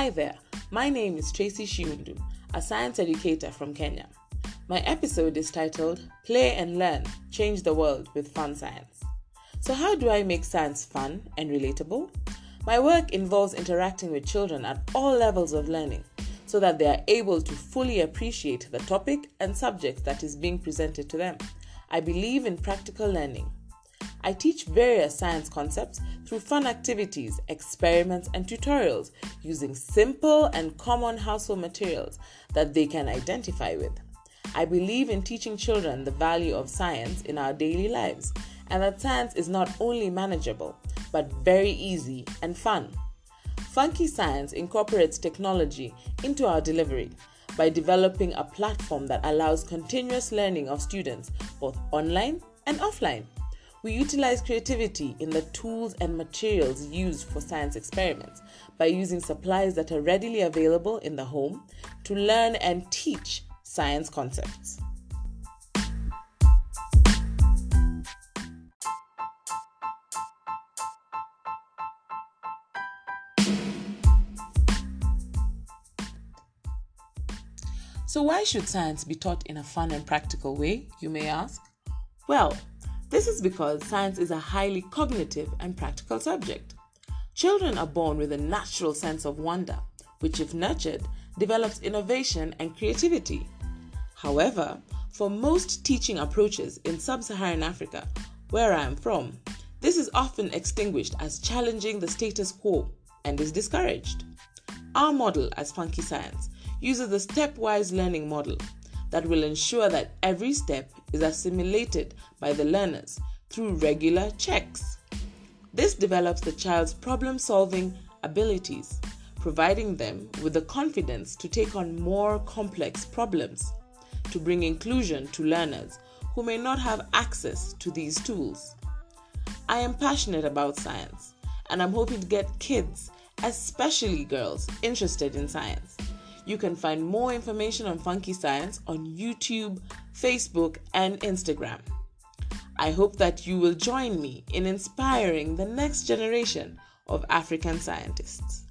Hi there, my name is Tracey Shiundu, a science educator from Kenya. My episode is titled Play and Learn Change the World with Fun Science. So, how do I make science fun and relatable? My work involves interacting with children at all levels of learning so that they are able to fully appreciate the topic and subject that is being presented to them. I believe in practical learning. I teach various science concepts through fun activities, experiments, and tutorials using simple and common household materials that they can identify with. I believe in teaching children the value of science in our daily lives and that science is not only manageable, but very easy and fun. FunKe Science incorporates technology into our delivery by developing a platform that allows continuous learning of students both online and offline. We utilize creativity in the tools and materials used for science experiments by using supplies that are readily available in the home to learn and teach science concepts. So, why should science be taught in a fun and practical way, you may ask? Well, this is because science is a highly cognitive and practical subject. Children are born with a natural sense of wonder, which, if nurtured, develops innovation and creativity. However, for most teaching approaches in sub Saharan Africa, where I am from, this is often extinguished as challenging the status quo and is discouraged. Our model as FunKe Science uses the stepwise learning model that will ensure that every step is assimilated by the learners through regular checks. This develops the child's problem solving abilities, providing them with the confidence to take on more complex problems, to bring inclusion to learners who may not have access to these tools. I am passionate about science and I'm hoping to get kids, especially girls, interested in science. You can find more information on FunKe Science on YouTube, Facebook, and Instagram. I hope that you will join me in inspiring the next generation of African scientists.